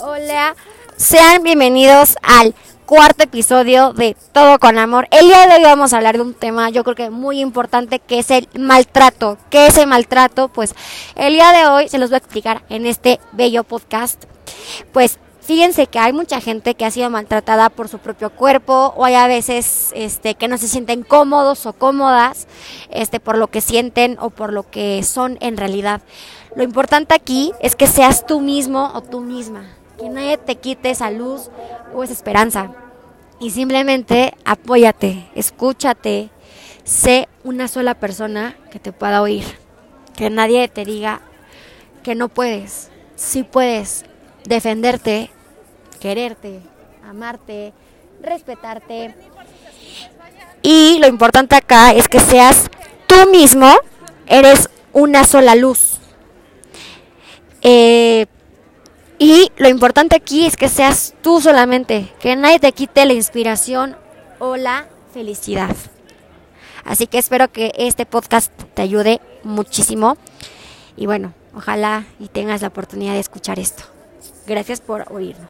Hola, sean bienvenidos al cuarto episodio de Todo con Amor. El día de hoy vamos a hablar de un tema yo creo que muy importante que es el maltrato. ¿Qué es el maltrato? Pues el día de hoy se los voy a explicar en este bello podcast. Pues fíjense que hay mucha gente que ha sido maltratada por su propio cuerpo o hay a veces este que no se sienten cómodos o cómodas este por lo que sienten o por lo que son en realidad. Lo importante aquí es que seas tú mismo o tú misma que nadie te quite esa luz o esa esperanza. Y simplemente apóyate, escúchate, sé una sola persona que te pueda oír. Que nadie te diga que no puedes. Sí puedes defenderte, quererte, amarte, respetarte. Y lo importante acá es que seas tú mismo, eres una sola luz. Eh, y lo importante aquí es que seas tú solamente, que nadie te quite la inspiración o la felicidad. Así que espero que este podcast te ayude muchísimo. Y bueno, ojalá y tengas la oportunidad de escuchar esto. Gracias por oírnos.